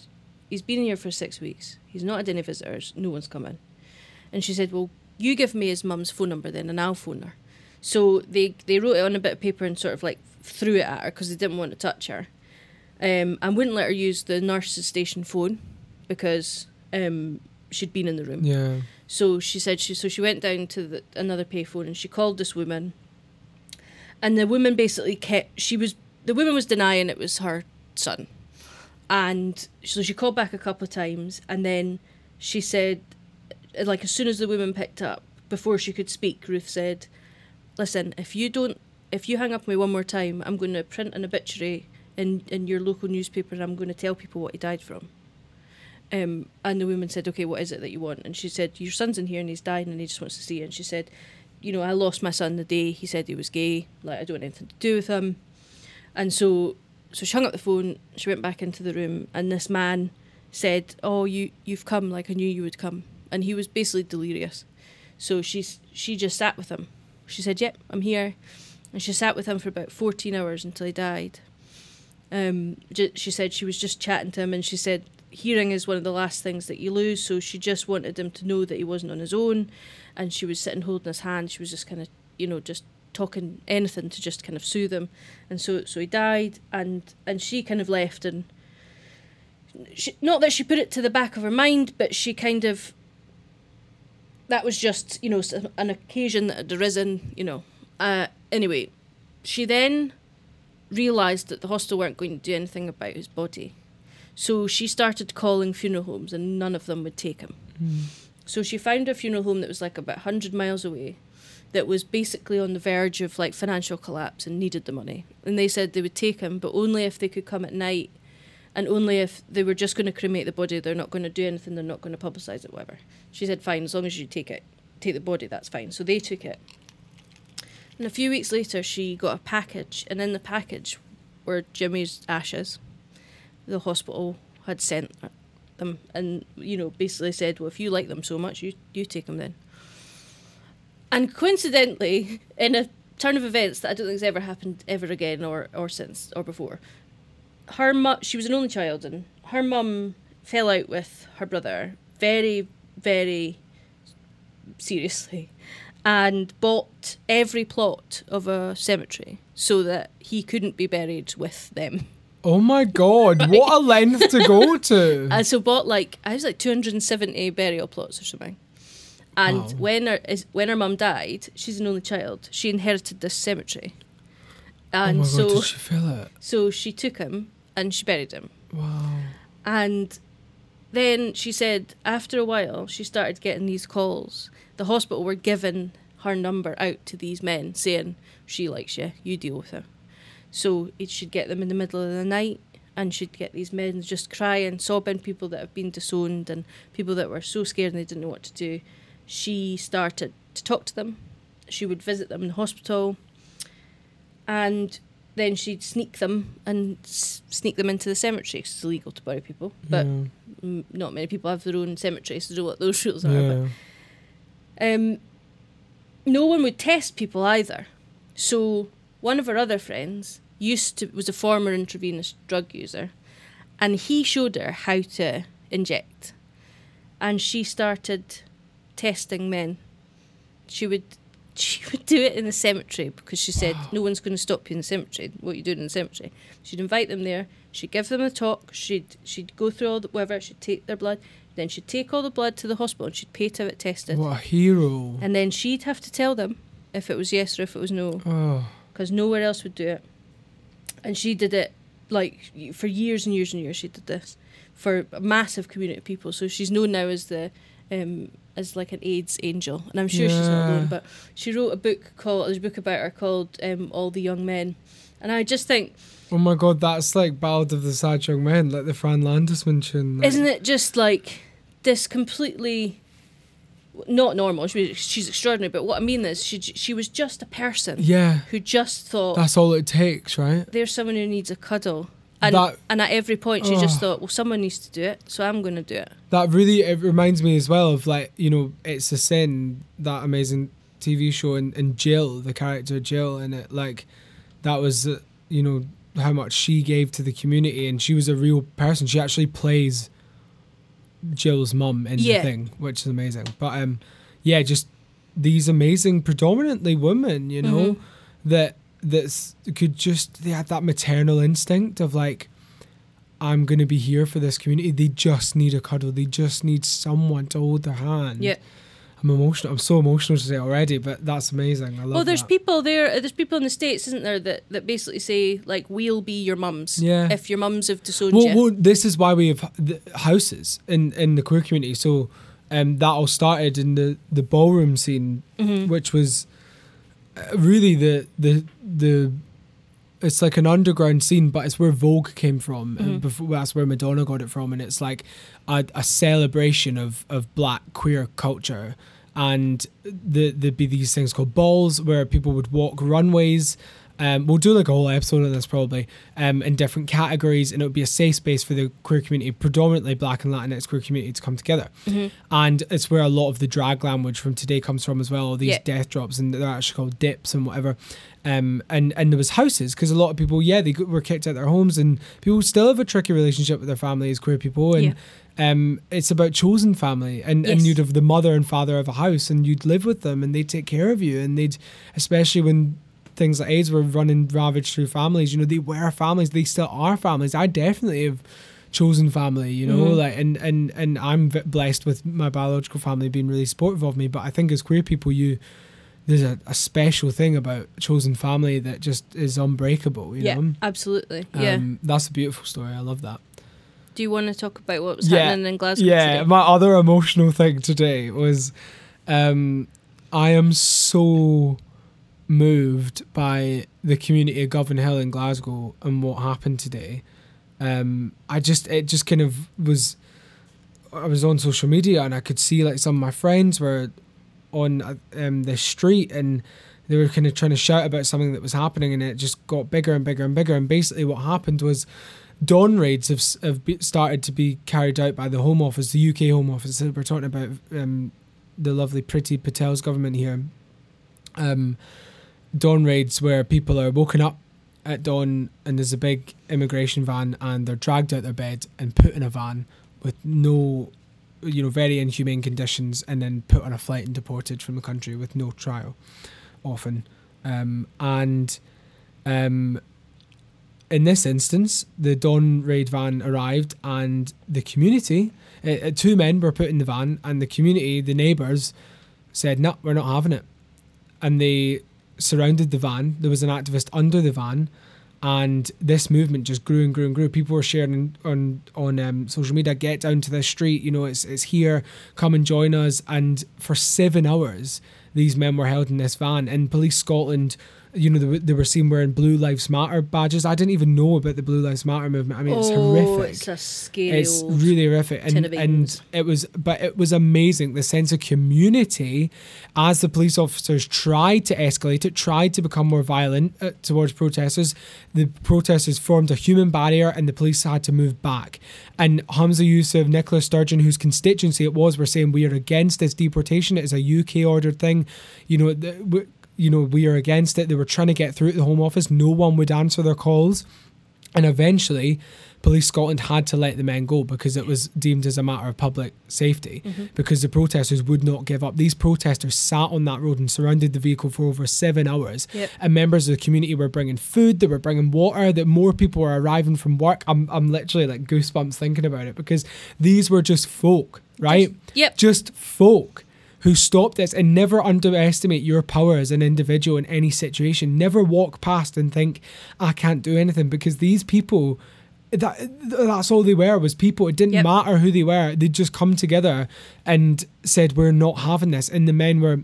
He's been in here for six weeks. He's not had any visitors. No one's come in. And she said, Well, you give me his mum's phone number then, and I'll phone her. So they, they wrote it on a bit of paper and sort of like threw it at her because they didn't want to touch her. Um, and wouldn't let her use the nurse's station phone because um, she'd been in the room. yeah So she said she so she went down to the, another payphone and she called this woman. And the woman basically kept she was the woman was denying it was her son. And so she called back a couple of times and then she said like as soon as the woman picked up before she could speak Ruth said listen if you don't if you hang up on me one more time I'm going to print an obituary in in your local newspaper and I'm going to tell people what he died from Um, and the woman said, "Okay, what is it that you want?" And she said, "Your son's in here and he's dying and he just wants to see you." And she said, "You know, I lost my son the day he said he was gay. Like I don't want anything to do with him." And so, so she hung up the phone. She went back into the room, and this man said, "Oh, you you've come. Like I knew you would come." And he was basically delirious. So she's she just sat with him. She said, "Yep, I'm here," and she sat with him for about fourteen hours until he died. Um, she said she was just chatting to him, and she said hearing is one of the last things that you lose. So she just wanted him to know that he wasn't on his own, and she was sitting holding his hand. She was just kind of, you know, just talking anything to just kind of soothe him, and so so he died, and and she kind of left, and she, not that she put it to the back of her mind, but she kind of. That was just, you know, an occasion that had arisen, you know. Uh, anyway, she then realised that the hostel weren't going to do anything about his body. So she started calling funeral homes and none of them would take him. So she found a funeral home that was like about 100 miles away that was basically on the verge of like financial collapse and needed the money. And they said they would take him, but only if they could come at night and only if they were just going to cremate the body. They're not going to do anything, they're not going to publicise it, whatever. She said, fine, as long as you take it, take the body, that's fine. So they took it. And a few weeks later, she got a package, and in the package were Jimmy's ashes. The hospital had sent them, and you know, basically said, "Well, if you like them so much, you you take them then." And coincidentally, in a turn of events that I don't think has ever happened ever again, or or since or before, her mu- she was an only child, and her mum fell out with her brother very, very seriously and bought every plot of a cemetery so that he couldn't be buried with them. Oh my god, what a length to go to. [laughs] And so bought like I was like 270 burial plots or something. And Wow. when her when her mum died, she's an only child. She inherited this cemetery. Oh And god, so did she feel it? so she took him and she buried him. Wow. And then she said after a while she started getting these calls. The hospital were giving her number out to these men saying, She likes you, you deal with her. So it should get them in the middle of the night and she'd get these men just crying, sobbing, people that have been disowned and people that were so scared and they didn't know what to do. She started to talk to them. She would visit them in the hospital and then she'd sneak them and s- sneak them into the cemetery it's illegal to bury people. But yeah. m- not many people have their own cemeteries to know what those rules are. yeah. But um, no one would test people either. So one of her other friends used to was a former intravenous drug user, and he showed her how to inject, and she started testing men. She would. [laughs] She would do it in the cemetery because she said no one's going to stop you in the cemetery. What you doing in the cemetery? She'd invite them there. She'd give them a talk. She'd she'd go through all the whatever. She'd take their blood. Then she'd take all the blood to the hospital and she'd pay to have it tested. What a hero. And then she'd have to tell them if it was yes or if it was no, Oh. because nowhere else would do it. And she did it like for years and years and years. She did this for a massive community of people. So she's known now as the um, as like an AIDS angel, and I'm sure she's not Yeah. alone. But she wrote a book called there's a book about her called um, All the Young Men, and I just think Oh my god, that's like Ballad of the Sad Young Men, like the Fran Landesman tune. Like, isn't it just like this completely not normal? She, she's extraordinary, but what I mean is she she was just a person Yeah. who just thought That's all it takes, right? there's someone who needs a cuddle. And, That- and at every point, she just thought, well, someone needs to do it, so I'm going to do it. That really it reminds me as well of like, you know, It's a Sin, that amazing TV show and, and Jill, the character Jill in it, like that was uh, you know, how much she gave to the community and she was a real person. She actually plays Jill's mum in Yeah. the thing, which is amazing. But um yeah, just these amazing predominantly women, you know, Mhm. that that's could just they had that maternal instinct of like I'm gonna be here for this community. They just need a cuddle. They just need someone to hold their hand. Yeah. I'm emotional. I'm so emotional to say already, but that's amazing. I love Well, there's that. people there. There's people in the states, isn't there, that, that basically say like, "We'll be your mums Yeah. if your mums have disowned Well, you." well, this is why we have the houses in in the queer community. So um, that all started in the the ballroom scene, Mhm. which was really the the the it's like an underground scene, but it's where Vogue came from. Mm-hmm. And before, that's where Madonna got it from, and it's like a, a celebration of of black queer culture. And the, there'd be these things called balls where people would walk runways. Um, we'll do like a whole episode on this probably um, in different categories, and it would be a safe space for the queer community, predominantly Black and Latinx queer community, to come together. And it's where a lot of the drag language from today comes from as well. All these Yeah. death drops, and they're actually called dips and whatever. Um, and and there was houses because a lot of people, yeah, they were kicked out of their homes, and people still have a tricky relationship with their family as queer people. And um, it's about chosen family, and and you'd have the mother and father of a house, and you'd live with them, and they'd take care of you, and they'd, especially when things like AIDS were running ravaged through families. You know, they were families. They still are families. I definitely have chosen family. You know, Mhm. like and and and I'm blessed with my biological family being really supportive of me. But I think as queer people, you there's a, a special thing about chosen family that just is unbreakable. You yeah, know, absolutely. yeah. um, that's a beautiful story. I love that. Do you want to talk about what was Yeah. happening in Glasgow Yeah, today? my other emotional thing today was um, I am so moved by the community of Govanhill in Glasgow and what happened today. Um, I just it just kind of was I was on social media and I could see like some of my friends were on uh, um, the street and they were kind of trying to shout about something that was happening and it just got bigger and bigger and bigger and basically what happened was dawn raids have, have started to be carried out by the Home Office, the UK Home Office. We're talking about um, the lovely Priti Patel's government here. Um, dawn raids where people are woken up at dawn and there's a big immigration van and they're dragged out their bed and put in a van with no, you know, very inhumane conditions and then put on a flight and deported from the country with no trial, often. Um, and um, in this instance, the Dawn raid van arrived, and the community, uh, uh, two men were put in the van, and the community, the neighbours, said, "No, we're not having it," and they surrounded the van. There was an activist under the van, and this movement just grew and grew and grew. People were sharing on on um, social media, "Get down to the street! You know, it's it's here. Come and join us." And for seven hours, these men were held in this van, and Police Scotland you know, they, were- they were seen wearing Blue Lives Matter badges. I didn't even know about the Blue Lives Matter movement. I mean, it's oh, horrific. it's a scary It's really horrific, and and it was, but it was amazing the sense of community as the police officers tried to escalate it, tried to become more violent uh, towards protesters. The protesters formed a human barrier, and the police had to move back. And Humza Yousaf, Nicola Sturgeon, whose constituency it was, were saying we are against this deportation. It is a UK ordered thing. You know, the, you know, we are against it. They were trying to get through to the Home Office. No one would answer their calls. And eventually, Police Scotland had to let the men go because it was deemed as a matter of public safety mm-hmm. because the protesters would not give up. These protesters sat on that road and surrounded the vehicle for over seven hours. Yep. And members of the community were bringing food, they were bringing water, that more people were arriving from work. I'm, I'm literally like goosebumps thinking about it because these were just folk, right? Yep. Just folk who stop this and never underestimate your power as an individual in any situation. Never walk past and think, I can't do anything because these people that that's all they were was people. It didn't Yep. matter who they were. They'd just come together and said, We're not having this. And the men were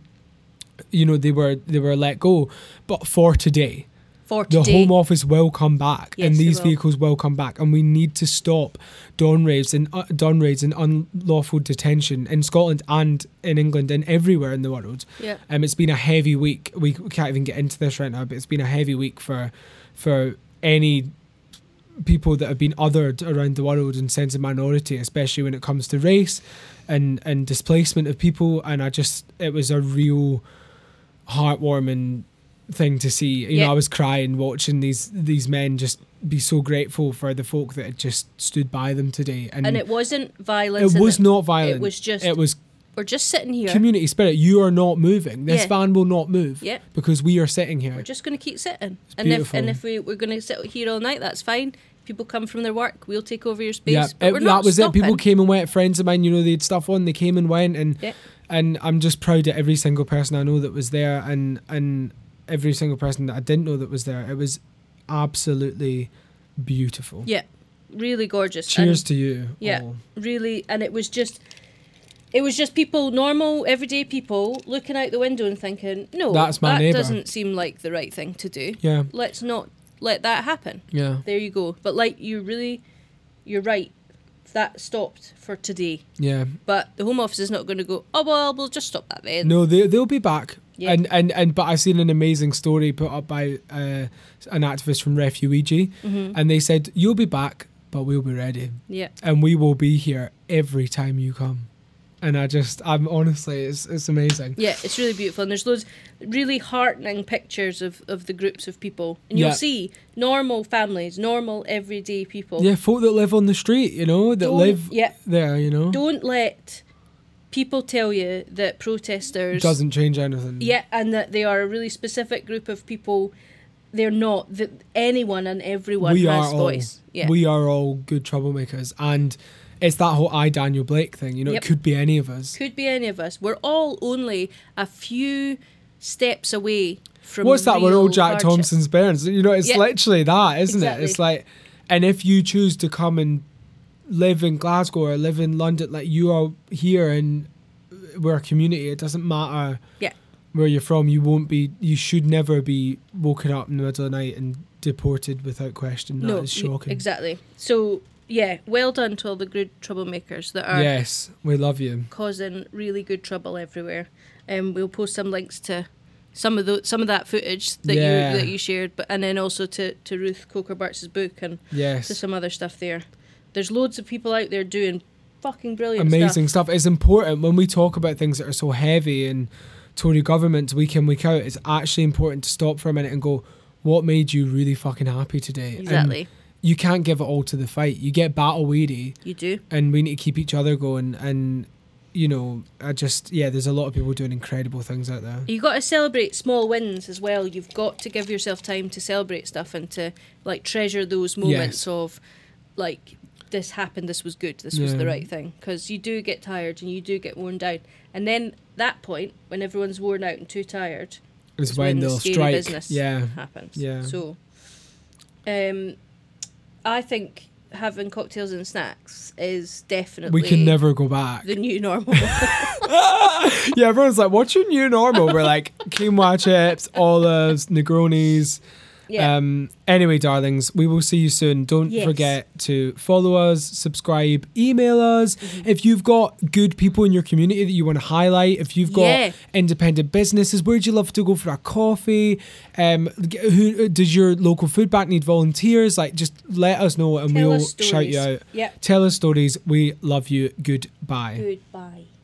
you know, they were they were let go. But for today, for the today. Home Office will come back, and Yes, they these will. vehicles will come back, and we need to stop dawn raids and uh, dawn raids and unlawful detention in Scotland and in England and everywhere in the world. Yeah. Um, it's been a heavy week. We we can't even get into this right now, but it's been a heavy week for for any people that have been othered around the world and sense of minority, especially when it comes to race and and displacement of people. And I just it was a real heartwarming thing to see. You Yeah. know, I was crying watching these these men just be so grateful for the folk that had just stood by them today. And, and it wasn't violence. it was not violent. It was just it was we're just sitting here. community spirit. You are not moving. This Yeah. van will not move. Yeah. Because we are sitting here. We're just going to keep sitting. and if and if we we're going to sit here all night, that's fine. People come from their work, we'll take over your space. Yeah, but it- we're not that was it. People came and went. Friends of mine, you know, they had stuff on. They came and went, and Yeah. and I'm just proud of every single person I know that was there, and and every single person that I didn't know that was there. It was absolutely beautiful. Yeah, really gorgeous. Cheers And to you. Yeah. all. really, and it was just. It was just people, normal, everyday people, looking out the window and thinking, "No, That's my that neighbour." doesn't seem like the right thing to do. Yeah. Let's not let that happen. Yeah. There you go. But like you really, you're right. That stopped for today. Yeah. But the Home Office is not going to go. Oh well, we'll just stop that then. No, they they'll be back. Yeah. And, and and but I've seen an amazing story put up by uh, an activist from Refuweegee, Mhm. and they said you'll be back, but we'll be ready, Yeah. and we will be here every time you come. And I just, I'm honestly, it's it's amazing. Yeah, it's really beautiful, and there's loads really heartening pictures of, of the groups of people, and you'll Yeah. see normal families, normal everyday people. Yeah, folk that live on the street, you know, that Don't- live Yeah, there, you know, don't let people tell you that protesters doesn't change anything. Yeah, and that they are a really specific group of people. They're not that anyone and everyone we has are all. Yeah, we are all good troublemakers, and it's that whole I Daniel Blake thing. You know, Yep. it could be any of us. could be any of us. We're all only a few steps away from. What's that? We're all Jack hardship. Thompson's parents. You know, it's Yeah. literally that, isn't Exactly. it? It's like, and if you choose to come and live in Glasgow or live in London, like you are here and we're a community, it doesn't matter Yeah. where you're from. You won't be. You should never be woken up in the middle of the night and deported without question. That is no, shocking. exactly. So yeah, well done to all the good troublemakers that are Yes, we love you. causing really good trouble everywhere. And we'll post some links to some of the some of that footage that Yeah. you that you shared, but and then also to, to Ruth Coker Burks's book and to some other stuff there. There's loads of people out there doing fucking brilliant amazing stuff. stuff. It's important when we talk about things that are so heavy and Tory government week in week out. It's actually important to stop for a minute and go, "What made you really fucking happy today?" And Exactly. You can't give it all to the fight. You get battle weary, You do. and we need to keep each other going. And you know, I just yeah, there's a lot of people doing incredible things out there. You got to celebrate small wins as well. You've got to give yourself time to celebrate stuff and to like treasure those moments Yes. of like this happened, this was good, this was the right thing. Because you do get tired and you do get worn down, and then that point when everyone's worn out and too tired It's is when, when the strike. business Yeah, happens. Yeah. So, um, I think having cocktails and snacks is definitely we can never go back. the new normal. [laughs] [laughs] yeah, everyone's like, "What's your new normal?" We're like, quinoa chips, olives, Negronis. Yeah. Um, anyway, darlings, we will see you soon. Don't Yes. forget to follow us, subscribe, email us. Mm-hmm. If you've got good people in your community that you want to highlight, if you've got Yeah. independent businesses, where'd you love to go for a coffee? Um, who does your local food bank need volunteers? Like, just let us know and Tell we'll shout you out. Yep. Tell us stories. We love you. Goodbye. Goodbye.